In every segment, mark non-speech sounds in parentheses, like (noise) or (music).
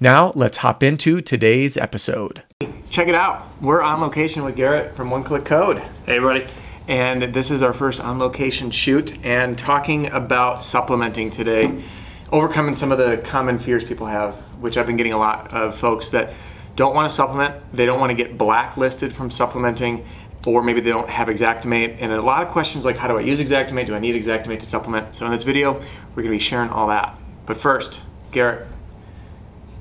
Now, let's hop into today's episode. Check it out. We're on location with Garrett from One Click Code. Hey, everybody. And this is our first on location shoot and talking about supplementing today, overcoming some of the common fears people have, which I've been getting a lot of folks that don't want to supplement, they don't want to get blacklisted from supplementing, or maybe they don't have Xactimate. And a lot of questions like, how do I use Xactimate? Do I need Xactimate to supplement? So in this video, we're going to be sharing all that. But first, Garrett,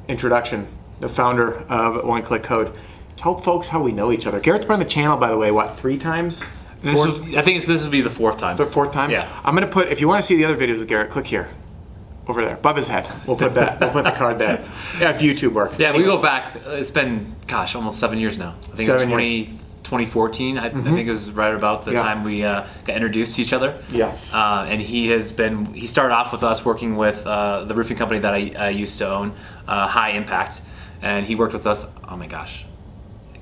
introduction, the founder of One Click Code. Tell folks how we know each other. Garrett's been on the channel, by the way, what, three times? This I think it's, this will be the fourth time. The fourth time? Yeah. I'm gonna put if you want to see the other videos with Garrett, click here. Over there. Above his head. We'll put that. we'll put the card there. (laughs) Yeah, if YouTube works. Yeah, we go back. It's been, gosh, almost seven years now. I think Seven it's 20, years. 2014. I, I think it was right about the Yeah. time we uh, got introduced to each other. Yes. Uh, and he has been. He started off with us working with uh, the roofing company that I, I used to own, uh, High Impact, and he worked with us. Oh my gosh,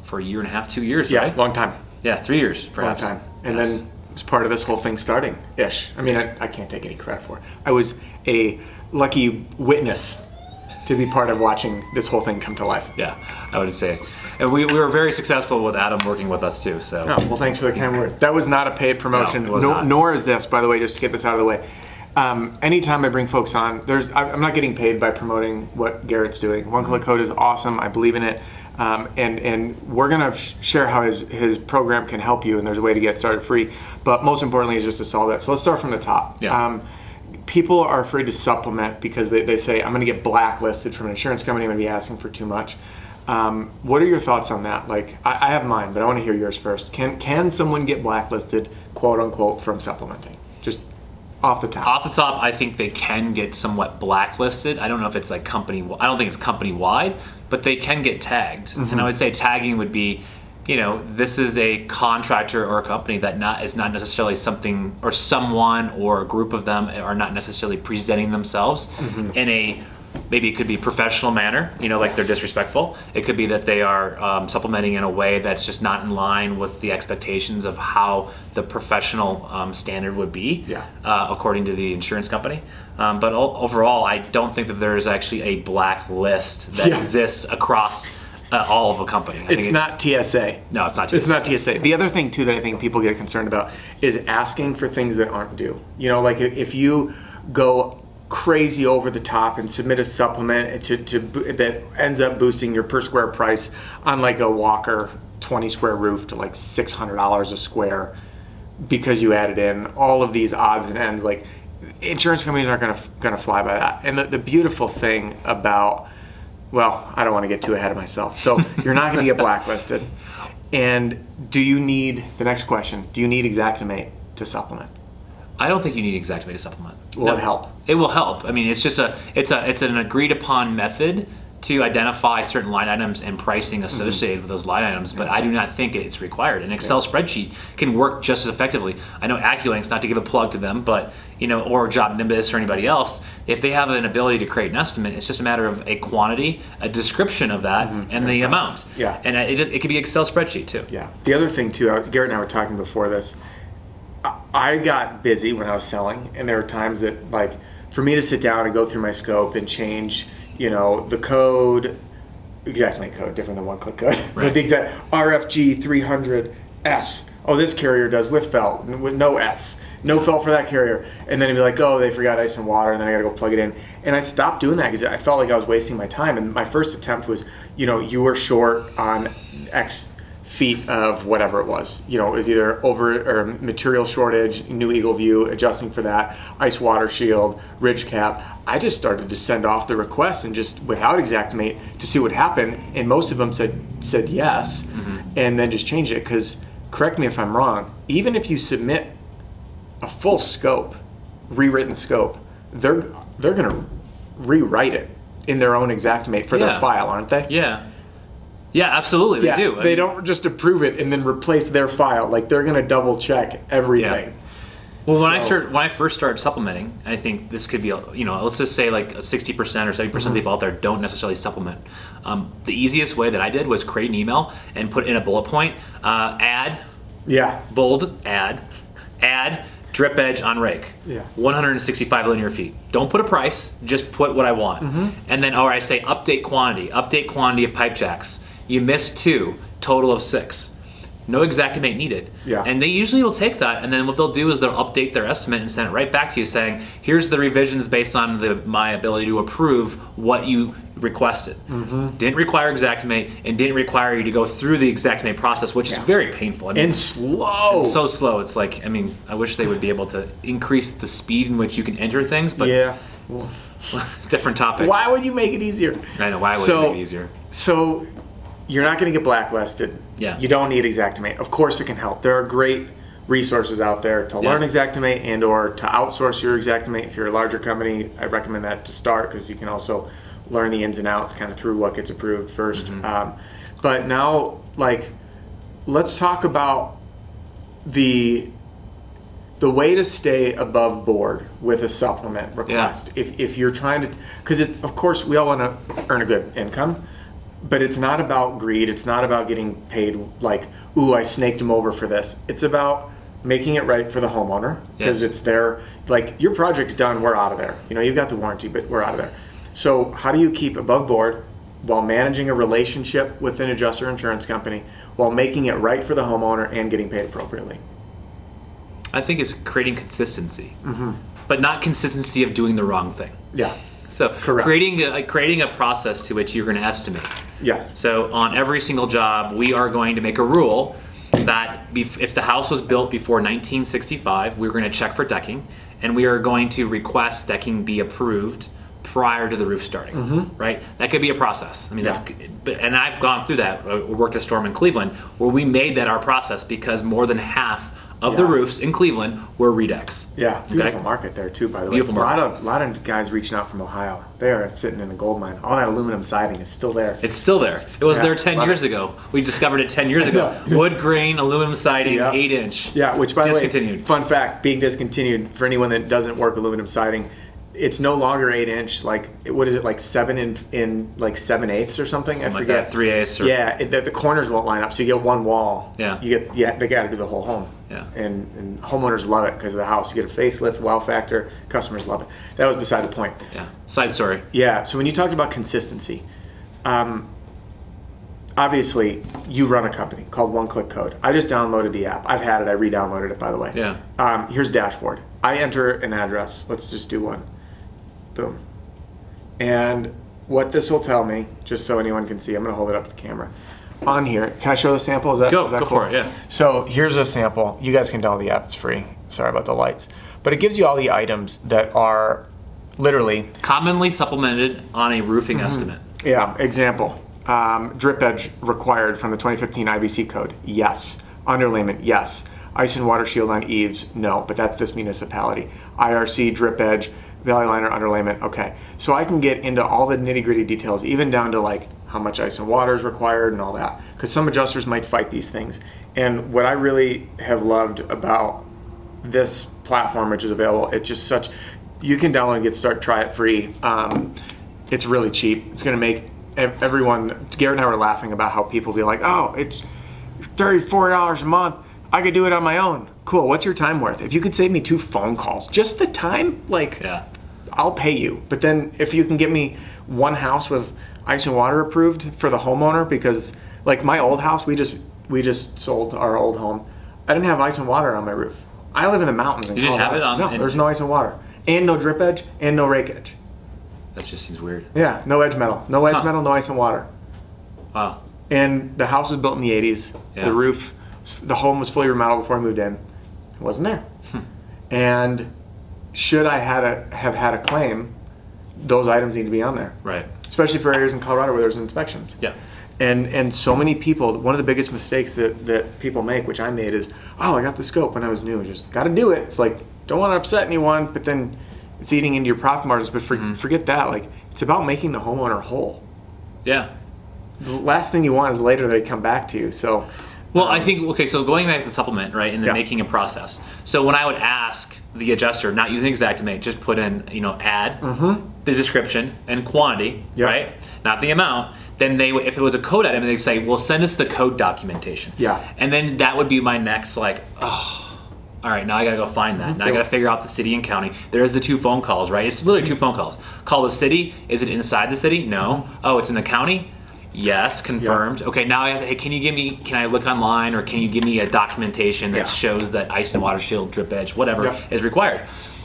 for a year and a half, two years, yeah, right? long time. Yeah, three years, Long perhaps. time. And Yes. then was part of this whole thing starting ish. I mean, I, I can't take any credit for it. I was a lucky witness to be part of watching this whole thing come to life. Yeah, I would say. And we, we were very successful with Adam working with us too. So Oh, well, thanks for the kind words. That was not a paid promotion, No, it was nor, is this, by the way, just to get this out of the way. Um, anytime I bring folks on, there's I'm not getting paid by promoting what Garrett's doing. One Click Code is awesome. I believe in it, um, and and we're gonna sh- share how his his program can help you. And there's a way to get started free. But most importantly, is just to solve that. So let's start from the top. Yeah. Um, people are afraid to supplement because they, they say I'm going to get blacklisted from an insurance company. I'm going to be asking for too much. Um, what are your thoughts on that? Like, I, I have mine, but I want to hear yours first. Can can someone get blacklisted, quote unquote, from supplementing? Just off the top. Off the top, I think they can get somewhat blacklisted. I don't know if it's like company. I don't think it's company wide, but they can get tagged. And I would say tagging would be, you know, this is a contractor or a company that not is not necessarily something or someone or a group of them are not necessarily presenting themselves in a maybe it could be professional manner you know like they're disrespectful it could be that they are um, supplementing in a way that's just not in line with the expectations of how the professional um, standard would be Yeah. uh, according to the insurance company. Um, but o- overall, I don't think that there is actually a black list that Yeah. exists across uh, all of a company. I it's it- not TSA. No, it's not. TSA. It's not TSA. The other thing too that I think people get concerned about is asking for things that aren't due. You know, like if if you go crazy over the top and submit a supplement to, to that ends up boosting your per square price on like a Walker 20 square roof to like $600 a square because you added in all of these odds and ends like insurance companies aren't going to going to fly by that. And the, the beautiful thing about well, I don't want to get too ahead of myself. So you're not going to get blacklisted. And do you need the next question? Do you need Xactimate to supplement? I don't think you need Xactimate to supplement. Will it help? It will help. I mean, it's just a it's a it's an agreed upon method to identify certain line items and pricing Mm-hmm. associated with those line items, but I do not think it's required. An Excel spreadsheet can work just as effectively. I know AccuLynx, not to give a plug to them, but you know, or JobNimbus or anybody else, if they have an ability to create an estimate, it's just a matter of a quantity, a description of that, and the amount. Mm-hmm. Yeah. and it, it could be Excel spreadsheet too. Yeah. The other thing too, Garrett and I were talking before this. I- I got busy when I was selling, and there were times that like for me to sit down and go through my scope and change, you know, the code, Xactimate code, different than one click code, (laughs) but Right. the exact RFG 300S. Oh, this carrier does with felt, with no S, no felt for that carrier. And then it'd be like, oh, they forgot ice and water, and then I got to go plug it in. And I stopped doing that because I felt like I was wasting my time. And my first attempt was, you know, you were short on X feet of whatever it was. You know, it was either over or material shortage, new EagleView, adjusting for that, ice water shield, ridge cap. I just started to send off the requests and just without Xactimate to see what happened, and most of them said said yes, mm-hmm. and then just changed it. Because correct me if I'm wrong. Even if you submit a full scope, rewritten scope, they're they're gonna rewrite it in their own Xactimate for Yeah. their file, aren't they? Yeah. Yeah, absolutely. They Yeah, do. I They mean, don't just approve it and then replace their file. Like they're gonna double check everything. Well, when I So- start, when I first started supplementing, I think this could be, you know, let's just say like sixty percent or seventy percent Mm-hmm. of people out there don't necessarily supplement. Um, the easiest way that I did was create an email and put in a bullet point, uh, add, Yeah. bold, add, add, drip edge on rake. Yeah. 165 linear feet. Don't put a price, just put what I want. Mm-hmm. And then, or I say update quantity, update quantity of pipe jacks. You miss two, total of six. No Xactimate needed. Yeah. And they usually will take that, and then what they'll do is they'll update their estimate and send it right back to you saying, here's the revisions based on the, my ability to approve what you requested. Mm-hmm. Didn't require Xactimate and didn't require you to go through the Xactimate process, which is very painful. I mean, And slow. it's so slow. It's like I mean, I wish they would be able to increase the speed in which you can enter things, but yeah. (laughs) different topic. Why would you make it easier? I know why would So- it make it easier? So you're not going to get blacklisted. Yeah. You don't need Xactimate. Of course, it can help. There are great resources out there to Yeah. learn Xactimate and or to outsource your Xactimate. If you're a larger company, I recommend that to start because you can also learn the ins and outs kind of through what gets approved 1st Mm-hmm. Um, but now, like, let's talk about the the way to stay above board with a supplement request if, if you're trying to because it of course we all want to earn a good income but it's not about greed. It's not about getting paid like ooh i snaked him over for this. It's about making it right for the homeowner because Yes. it's their like your project's done. We're out of there. You know you've got the warranty but we're out of there. So how do you keep above board while managing a relationship with an adjuster insurance company while making it right for the homeowner and getting paid appropriately? I think it's creating consistency, Mm-hmm. but not consistency of doing the wrong thing. yeah So Correct. creating a, creating a process to which you're going to estimate. yes So on every single job, we are going to make a rule that if the house was built before 1965, we're going to check for decking, and we are going to request decking be approved prior to the roof starting. Mm-hmm. Right? That could be a process. I mean, that's but and I've gone through that. I worked at Storm in Cleveland, where we made that our process because more than half of the roofs in Cleveland were redecks. Yeah, beautiful Okay. market there too. By the Beautiful way, a market. lot of lot of guys reaching out from Ohio. They are sitting in a gold mine. All that aluminum siding is still there. It's still there. It was Yeah, there 10 years it. ago. We discovered it 10 years ago. (laughs) Wood grain, aluminum siding, Yeah. 8 inch. yeah, which by the Discontinued. way, fun fact, being discontinued for anyone that doesn't work aluminum siding, it's no longer eight inch. Like what is it? Like seven in in like seven eighths or something. Something I like forget. that, 3 eighths or Yeah, it, the, the corners won't line up, so you get one wall. Yeah. You get yeah, they got to do the whole home. Yeah. And and homeowners love it because of the house. You get a facelift, wow factor. Customers love it. That was beside the point. Yeah. Side story. Yeah. So when you talked about consistency, um, obviously you run a company called One Click Code. I just downloaded the app. I've had it. I re-downloaded it by the way. Yeah. Um, here's dashboard. I enter an address. Let's just do one. Boom. And what this will tell me, just so anyone can see, I'm going to hold it up to the camera. On here, can I show the sample? Is that Go, is that go cool? for it, yeah. So here's a sample. You guys can download the app. It's free. Sorry about the lights, but it gives you all the items that are literally Commonly supplemented on a roofing Mm-hmm. estimate. Yeah, example. Um, drip edge required from the 2015 IBC code. Yes. Underlayment. Yes. Ice and water shield on eaves. No, but that's this municipality. IRC drip edge, valley liner underlayment. Okay. So I can get into all the nitty gritty details, even down to like how much ice and water is required and all that. Because some adjusters might fight these things. And what I really have loved about this platform, which is available, it's just such. You can download and get start, try it free. Um, it's really cheap. It's going to make everyone. Garrett and I were laughing about how people be like, "Oh, it's thirty-four dollars a month. I could do it on my own." Cool. What's your time worth? If you could save me two phone calls, just the time, like, Yeah. I'll pay you. But then if you can get me one house with ice and water approved for the homeowner, because like my old house, we just we just sold our old home. I didn't have ice and water on my roof. I live in the mountains. In You didn't have it on- No, in- there's no ice and water, and no drip edge, and no rake edge. That just seems weird. Yeah, no edge metal, no edge Huh. metal, no ice and water. Wow. And the house was built in the 80s. Yeah. The roof, the home was fully remodeled before I moved in. It wasn't there. Hmm. And should I had a, have had a claim, those items need to be on there, Right. especially for areas in Colorado where there's inspections. Yeah. And and so many people, one of the biggest mistakes that, that people make, which I made, is, oh, I got the scope when I was new. Just got to do it. It's like, don't want to upset anyone, but then it's eating into your profit margins. But for, mm-hmm. forget that. Like, it's about making the homeowner whole. Yeah. The last thing you want is later they come back to you. So, Well, I think okay. So going back to the supplement, right, and then Yeah. making a process. So when I would ask the adjuster, not using Xactimate, just put in, you know, add mm-hmm. the description and quantity, Mm-hmm. Yeah. right, not the amount. Then they, would- if it was a code item, they say, "Well, send us the code documentation." Yeah. And then that would be my next, like, oh. All right, now I gotta go find that. Mm-hmm. Now I gotta figure out the city and county. There's the two phone calls, right? It's literally two mm-hmm. phone calls. Call the city. Is it inside the city? No. Oh, it's in the county. Yes, confirmed. Okay, now I have to, hey, can you give me, can I look online or can you give me a documentation that Yeah. shows that ice and water shield, drip edge, whatever Yeah. is required?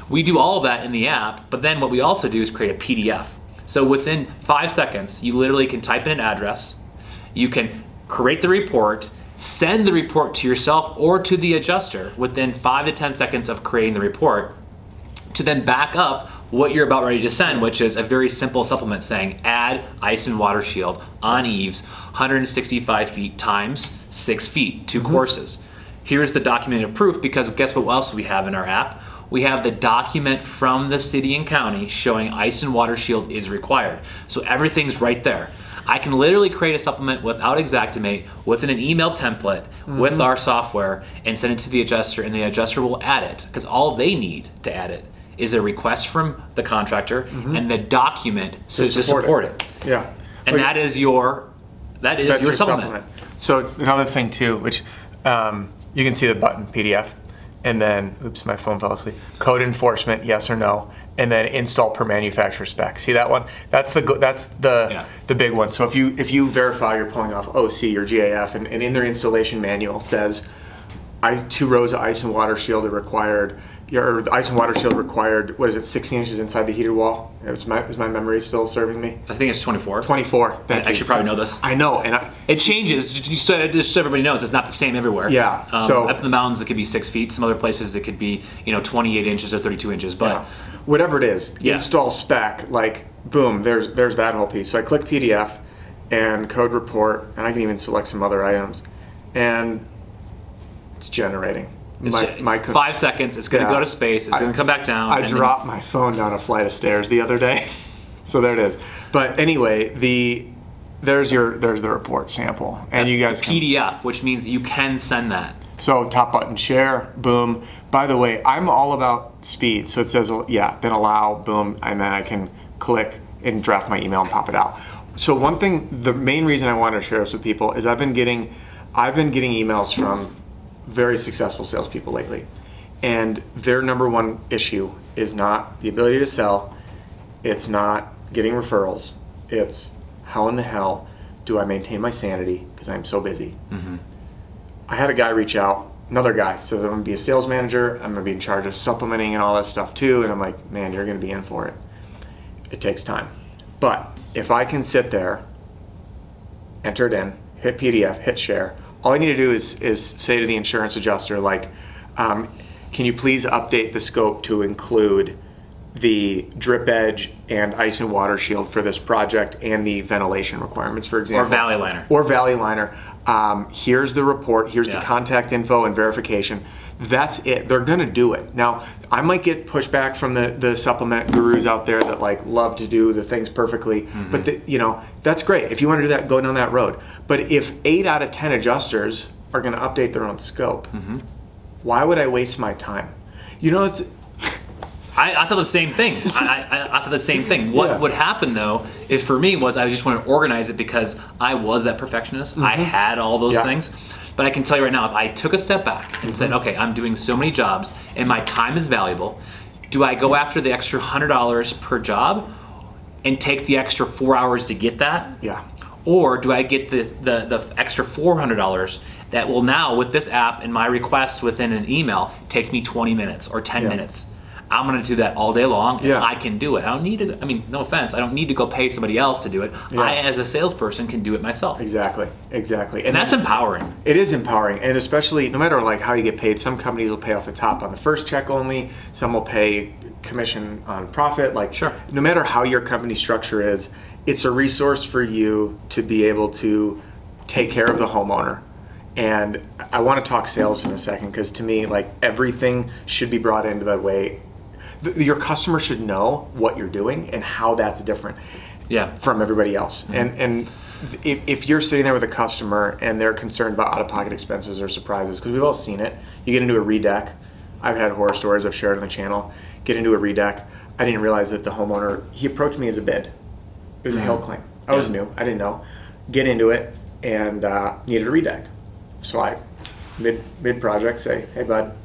We do all of that in the app, but then what we also do is create a PDF. So within five seconds, you literally can type in an address, you can create the report, send the report to yourself or to the adjuster within five to 10 seconds of creating the report to then back up what you're about ready to send, which is a very simple supplement saying add ice and water shield on eaves 165 feet times 6 feet, 2 mm-hmm. courses. Here's the documented proof because guess what else we have in our app? We have the document from the city and county showing ice and water shield is required. So everything's right there. I can literally create a supplement without Xactimate within an email template with mm-hmm. our software and send it to the adjuster, and the adjuster will add it because all they need to add it is a request from the contractor and the document to, to support, it. yeah. And Like, that is your that is that's your, supplement. So, another thing, too, which um, you can see the button PDF. And then, oops, my phone fell asleep. Code enforcement, yes or no, and then install per manufacturer spec. See that one? That's the that's the Yeah. the big one. So if you if you verify you're pulling off OC or GAF, and, and in their installation manual says, ice, two rows of ice and water shield are required. Your the ice and water shield required. What is it? 16 inches inside the heated wall. Is my is my memory still serving me? I think it's 24. 24. Thank I you. should probably know this. I know, and I, It changes, just so, just so everybody knows, it's not the same everywhere. Yeah, Um, so- up in the mountains, it could be six feet. Some other places, it could be you know 28 inches or 32 inches. But Yeah. whatever it is, Yeah. install spec, like boom, there's there's that whole piece. So I click PDF and code report, and I can even select some other items, and it's generating. it's my, my co- five seconds. It's going to Yeah. go to space. It's going to come back down. I and then- dropped my phone down a flight of stairs the other day, (laughs) so there it is. But anyway, the there's your there's the report sample, and that's you guys the can- PDF, which means you can send that. So top button share, boom. By the way, I'm all about speed. So it says, uh, yeah, then allow, boom, and then I can click and draft my email and pop it out. So one thing, the main reason I wanted to share this with people is I've been getting, I've been getting emails from very successful salespeople lately, and their number one issue is not the ability to sell. It's not getting referrals. It's how in the hell do I maintain my sanity because I'm so busy. Mm-hmm. I had a guy reach out, another guy says, I'm gonna be a sales manager, I'm gonna be in charge of supplementing and all that stuff too. And I'm like, man, you're gonna be in for it. It takes time. But if I can sit there, enter it in, hit PDF, hit share, all I need to do is, is say to the insurance adjuster, like, um, can you please update the scope to include the drip edge and ice and water shield for this project and the ventilation requirements, for example? Or Valley Liner. or Valley Liner. Um, here's the report. Here's Yeah. the contact info and verification. That's it. They're gonna do it. Now, I might get pushback from the the supplement gurus out there that like love to do the things perfectly. Mm-hmm. But the, you know, that's great. If you want to do that, go down that road. But if eight out of ten adjusters are gonna update their own scope, Mm-hmm. why would I waste my time? You know, it's I, I thought the same thing. (laughs) I, I, I thought the same thing. What Yeah. would happen though is for me was I just want to organize it because I was that perfectionist. I had all those Mm-hmm. Yeah. things. But I can tell you right now, if I took a step back and said, Mm-hmm. okay, I'm doing so many jobs and my time is valuable, do I go after the extra hundred dollars per job and take the extra four hours to get that? yeah. Or do I get the, the, the extra $400 that will now, with this app and my request within an email, take me 20 minutes or 10 Yeah. minutes? I'm going to do that all day long, and Yeah. I can do it. I don't need to. I mean, no offense, I don't need to go pay somebody else to do it. Yeah. I, as a salesperson, can do it myself, Exactly. Exactly. and that's empowering. It is empowering, and especially no matter like how you get paid. Some companies will pay off the top on the first check only. Some will pay commission on profit. Like Sure. no matter how your company structure is, it's a resource for you to be able to take care of the homeowner. And I want to talk sales in a second because to me, like everything should be brought into that way. Th- Your customer should know what you're doing and how that's different Yeah. from everybody else. And and if, if you're sitting there with a customer and they're concerned about out of pocket expenses or surprises, because we've all seen it, you get into a redeck. I've had horror stories I've shared on the channel. Get into a redeck. I didn't realize that the homeowner he approached me as a bid. It was a hail claim. I was new. I didn't know. Get into it and uh, needed a redeck. So I mid mid project say, hey bud,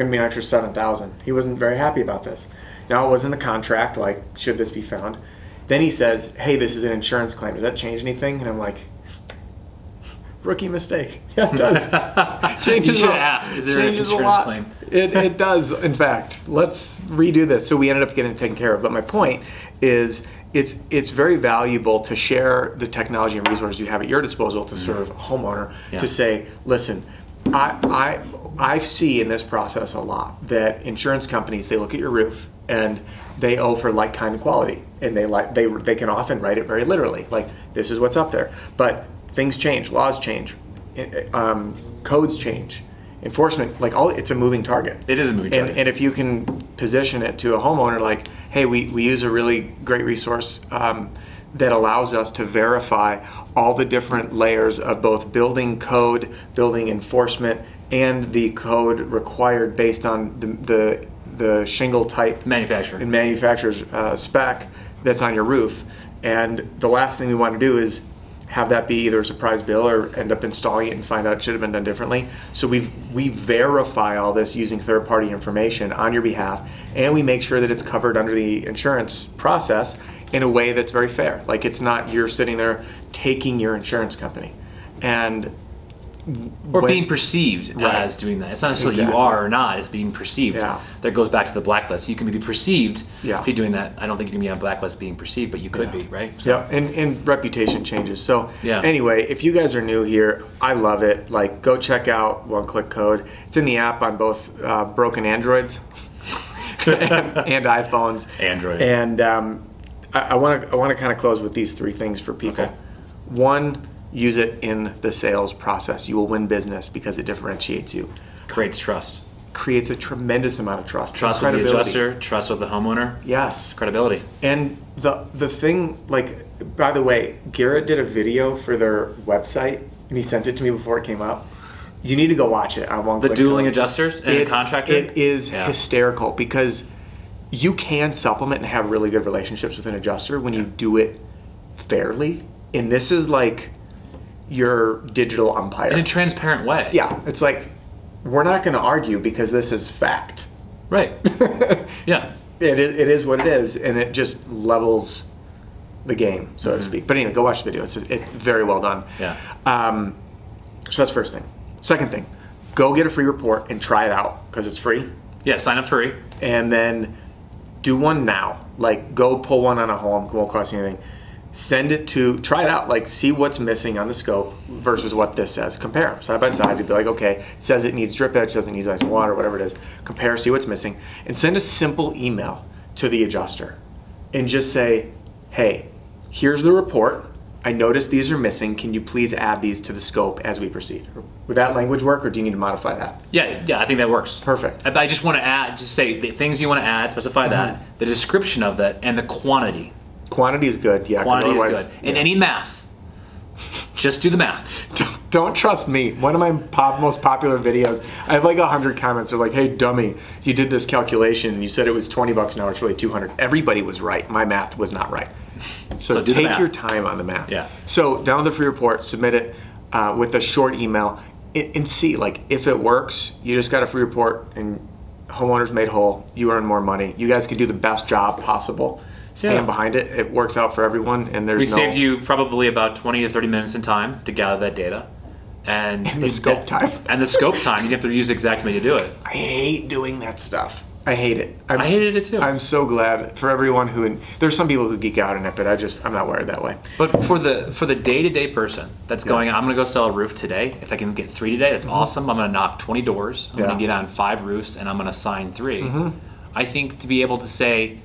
going to be an extra seven thousand. He wasn't very happy about this. Now it was in the contract. Like, should this be found? Then he says, "Hey, this is an insurance claim. Does that change anything?" And I'm like, "Rookie mistake. (laughs) Yeah, it does. (laughs) changes You should a- ask, is there an changes a insurance lot. claim? It, it does. In fact, let's redo this. So we ended up getting it taken care of. But my point is, it's it's very valuable to share the technology and resources you have at your disposal to mm-hmm. serve a homeowner Yeah. to say, listen, I, I I see in this process a lot that insurance companies they look at your roof and they owe for like kind of quality. And they like they they can often write it very literally like this is what's up there. But things change laws change um, codes change enforcement like all it's a moving target. It is a moving and, target. and if you can position it to a homeowner like hey we, we use a really great resource um, that allows us to verify all the different layers of both building code building enforcement and the code required based on the, the, the shingle type Manufacturer. and manufacturer's uh, spec that's on your roof. And the last thing we want to do is have that be either a surprise bill or end up installing it and find out it should have been done differently. So we we verify all this using third party information on your behalf, and we make sure that it's covered under the insurance process in a way that's very fair. Like it's not you're sitting there taking your insurance company, and or when- being perceived Right. as doing that. It's not necessarily you are or not. It's being perceived. Yeah. That goes back to the blacklist. You can be perceived Yeah. if you're doing that. I don't think you can be on blacklist being perceived, but you could be, right? Yeah, and, and reputation changes. So Yeah. anyway, if you guys are new here, I love it. Like, go check out One Click Code. It's in the app on both uh, broken Androids and, (laughs) and iPhones. Android. And um, I want to I want to kind of close with these three things for people. Okay. One, use it in the sales process. You will win business because it differentiates you. Creates trust. Creates a tremendous amount of trust. Trust with the adjuster. Trust with the homeowner. Yes. Credibility. And the the thing, like, by the way, Garrett did a video for their website, and he sent it to me before it came out. You need to go watch it. I won't. The dueling adjusters and It- the contractor. It is Yeah. hysterical because you can supplement and have really good relationships with an adjuster when you do it fairly. And this is like your digital umpire. in a transparent way. yeah, it's like we're not going to argue because this is fact. Right. (laughs) yeah. It is, it is what it is, and it just levels the game, so Mm-hmm. to speak. But anyway, go watch the video. It's it, very well done. Yeah. Um, so that's first thing. Second thing, go get a free report and try it out because it's free. Yeah. Sign up for free. And then do one now. Like go pull one on a home. It won't cost you anything. Send it to try it out. Like see what's missing on the scope versus what this says. Compare side by side. You'd be like, okay, it says it needs drip edge, doesn't need ice and water, whatever it is. Compare, see what's missing, and send a simple email to the adjuster, and just say, hey, here's the report. I noticed these are missing. Can you please add these to the scope as we proceed? Would that language work, or do you need to modify that? Yeah. Yeah. I think that works. Perfect. I, I just want to add, just say the things you want to add, specify that, Mm-hmm. the description of that, and the quantity. Quantity is good. Yeah. Quantity is good. And any math. Just do the math. (laughs) Don't, don't trust me. One of my pop, most popular videos, I have like hundred comments. They're like, "Hey, dummy, you did this calculation and you said it was twenty bucks an hour. It's really two hundred. Everybody was right. My math was not right. So, So take your time on the math. Yeah. So download the free report, submit it uh, with a short email, and, and see like if it works. You just got a free report and homeowners made whole. You earn more money. You guys can do the best job possible. Stand Yeah. behind it. It works out for everyone, and there's We no saved you probably about 20 to 30 minutes in time to gather that data. And And the the scope bit time. (laughs) And the scope time, you have to use Xactimate to do it. I hate doing that stuff. I hate it. I'm I hated it too. I'm so glad for everyone who. There's some people who geek out on it, but I just I'm not wired that way. But for the for the day to day person that's going, I'm going to go sell a roof today. If I can get three today, that's awesome. I'm going to knock 20 doors. I'm Mm-hmm. Yeah. going to get on five roofs, and I'm going to sign 3 Mm-hmm. I think to be able to say,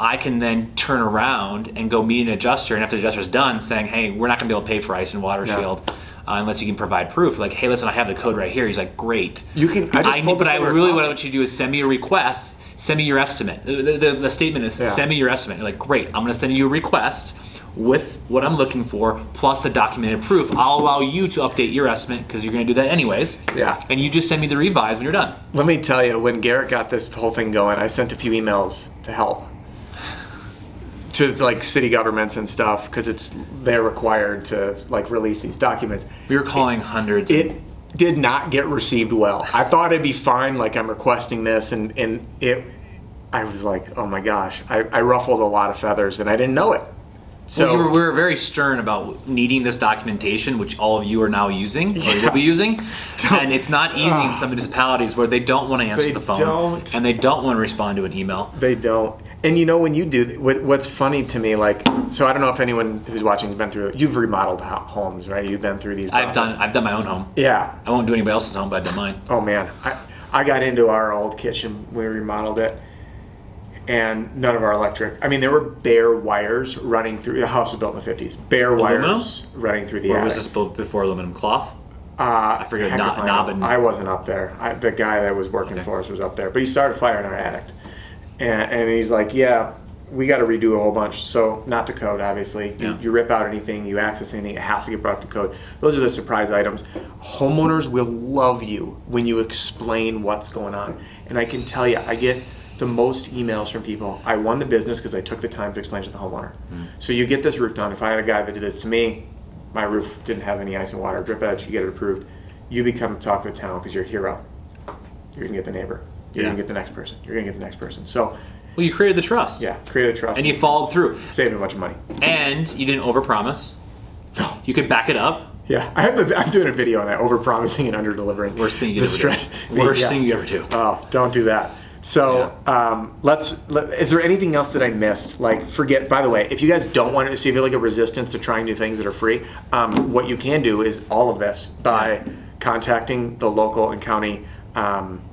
I can then turn around and go meet an adjuster, and after the adjuster's done, saying, "Hey, we're not going to be able to pay for ice and water Yeah. shield." Uh, unless you can provide proof, like, hey, listen, I have the code right here. He's like, great. You can- I I but I while we were really what I want you to do is send me a request. Send me your estimate. The, the, the, the statement is Yeah. send me your estimate. You're like, great. I'm going to send you a request with what I'm looking for plus the documented proof. I'll allow you to update your estimate because you're going to do that anyways. Yeah. And you just send me the revise when you're done. Let me tell you, when Garrett got this whole thing going, I sent a few emails to help to like city governments and stuff because it's they're required to like release these documents. We were calling hundreds. It did not get received well. I thought it'd be fine, like I'm requesting this, and and it. I was like, oh my gosh, I, I ruffled a lot of feathers, and I didn't know it. So So we were, we were very stern about needing this documentation, which all of you are now using or will be using. (laughs) and it's not easy in some municipalities where they don't want to answer the phone don't. and they don't want to respond to an email. They don't. And you know when you do, what, what's funny to me, like, so I don't know if anyone who's watching has been through. You've remodeled homes, right? You've been through these. I've done I've done my own home. Yeah. I won't do anybody else's home, but I've done mine. Oh man, I I got into our old kitchen we remodeled it, and none of our electric. I mean, there were bare wires running through. The house was built in the fifties. Bare Aluminum? wires running through the Or attic. was this both before aluminum cloth? Uh, I forget, knob- I I wasn't up there. I, the guy that was working Okay. for us was up there, but he started a fire in our attic, and, and he's like, "Yeah, we got to redo a whole bunch." So not to code, obviously. You, Yeah. you rip out anything, you access anything, it has to get brought up to code. Those are the surprise items. Homeowners will love you when you explain what's going on, and I can tell you, I get the most emails from people. I won the business because I took the time to explain to the homeowner. Hmm. So you get this roof done. If I had a guy that did this to me, my roof didn't have any ice and water drip edge. You get it approved. You become talk of the town because you're a hero. You're gonna get the neighbor. You're Yeah. gonna get the next person. You're gonna get the next person. So Well, you created the trust. yeah, created a trust And you followed through. saved a bunch of money. And you didn't overpromise. No, you could back it up. Yeah, I have a, I'm doing a video on that, over promising and under delivering. Worst thing you could ever do. Worst thing you ever do. Oh, don't do that. So um, let's. Let, is there anything else that I missed? Like, forget. By the way, if you guys don't want to see if you like a resistance to trying new things that are free, um, what you can do is all of this by contacting the local and county um, c-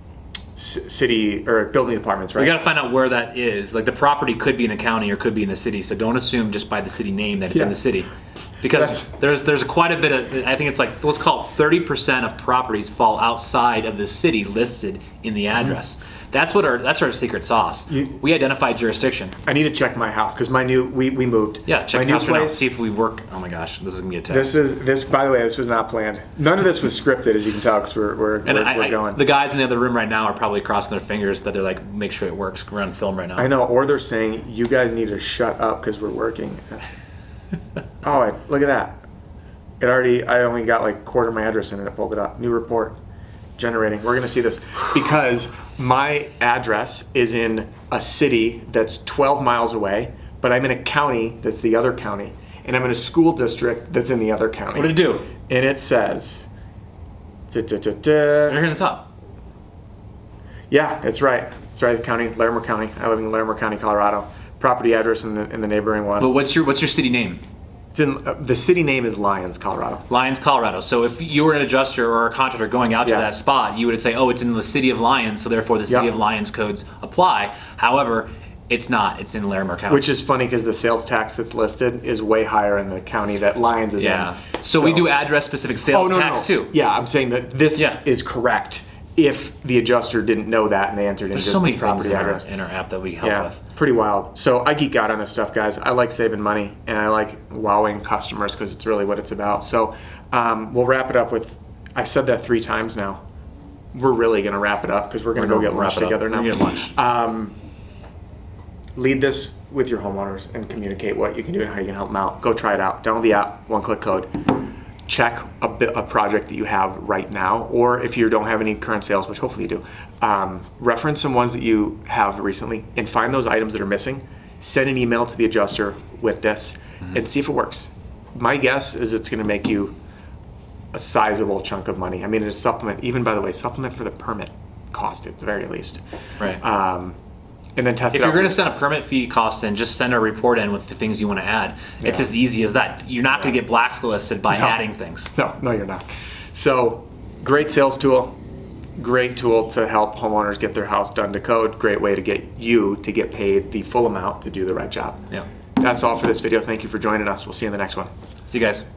city or building departments. Right. We got to find out where that is. Like the property could be in the county or could be in the city. So don't assume just by the city name that it's Yeah. in the city, because That's- there's there's quite a bit of. I think it's like let's call thirty percent of properties fall outside of the city listed in the address. That's what our that's our secret sauce. Mm-hmm. You- we identify jurisdiction. I need to check my house because my new we, we moved. Yeah, check my new house right now. place. See if we work. Oh my gosh, this is gonna be a test. This is this. By the way, this was not planned. None of this was scripted, as you can tell, because we're we're, and we're, I, we're I- going. the guys in the other room right now are probably crossing their fingers that they're like, make sure it works. We're on film right now. I know, or they're saying you guys need to shut up because we're working. (laughs) oh, I, look at that! It already. I only got like quarter of my address in, and it pulled it up. New report generating. We're gonna see this because my address is in a city that's 12 miles away, but I'm in a county that's the other county, and I'm in a school district that's in the other county. What did it do? And it says. da, da, da, Right here in the top. Yeah, it's right. It's right. The county, Larimer County. I live in Larimer County, Colorado. Property address in the in the neighboring one. But what's your what's your city name? It's in uh, the city name is Lyons, Colorado. Lyons, Colorado. So if you were an adjuster or a contractor going out to Yeah. that spot, you would say, "Oh, it's in the city of Lyons, so therefore the city Yeah. of Lyons codes apply." However, it's not. It's in Larimer County. Which is funny because the sales tax that's listed is way higher in the county that Lyons is yeah. in. So, we do address specific sales oh, tax no. too. Yeah, I'm saying that this Yeah. is correct if the adjuster didn't know that and they entered in There's just so many the things property in our, in our app that we help Yeah, with. pretty wild. So I geek out on this stuff, guys. I like saving money and I like wowing customers because it's really what it's about. So um, we'll wrap it up with. I said that three times now. We're really gonna wrap it up because we're gonna go gonna get lunch wrap it up. together We're now. gonna get lunch. Um, lead this with your homeowners and communicate what you can do and how you can help them out. Go try it out. Download the app, one click code. Check a, a project that you have right now, or if you don't have any current sales, which hopefully you do, um, reference some ones that you have recently and find those items that are missing. Send an email to the adjuster with this and see if it works. My guess is it's going to make you a sizable chunk of money. I mean, it's a supplement, even by the way, supplement for the permit. cost at the very least. Right. Um, and then test it. if you're going to send a permit fee cost in, just send a report in with the things you want to add. It's as easy as that. You're not going to get blacklisted by No. adding things. No, no, you're not. So, great sales tool. Great tool to help homeowners get their house done to code. Great way to get you to get paid the full amount to do the right job. Yeah. That's all for this video. Thank you for joining us. We'll see you in the next one. See you guys.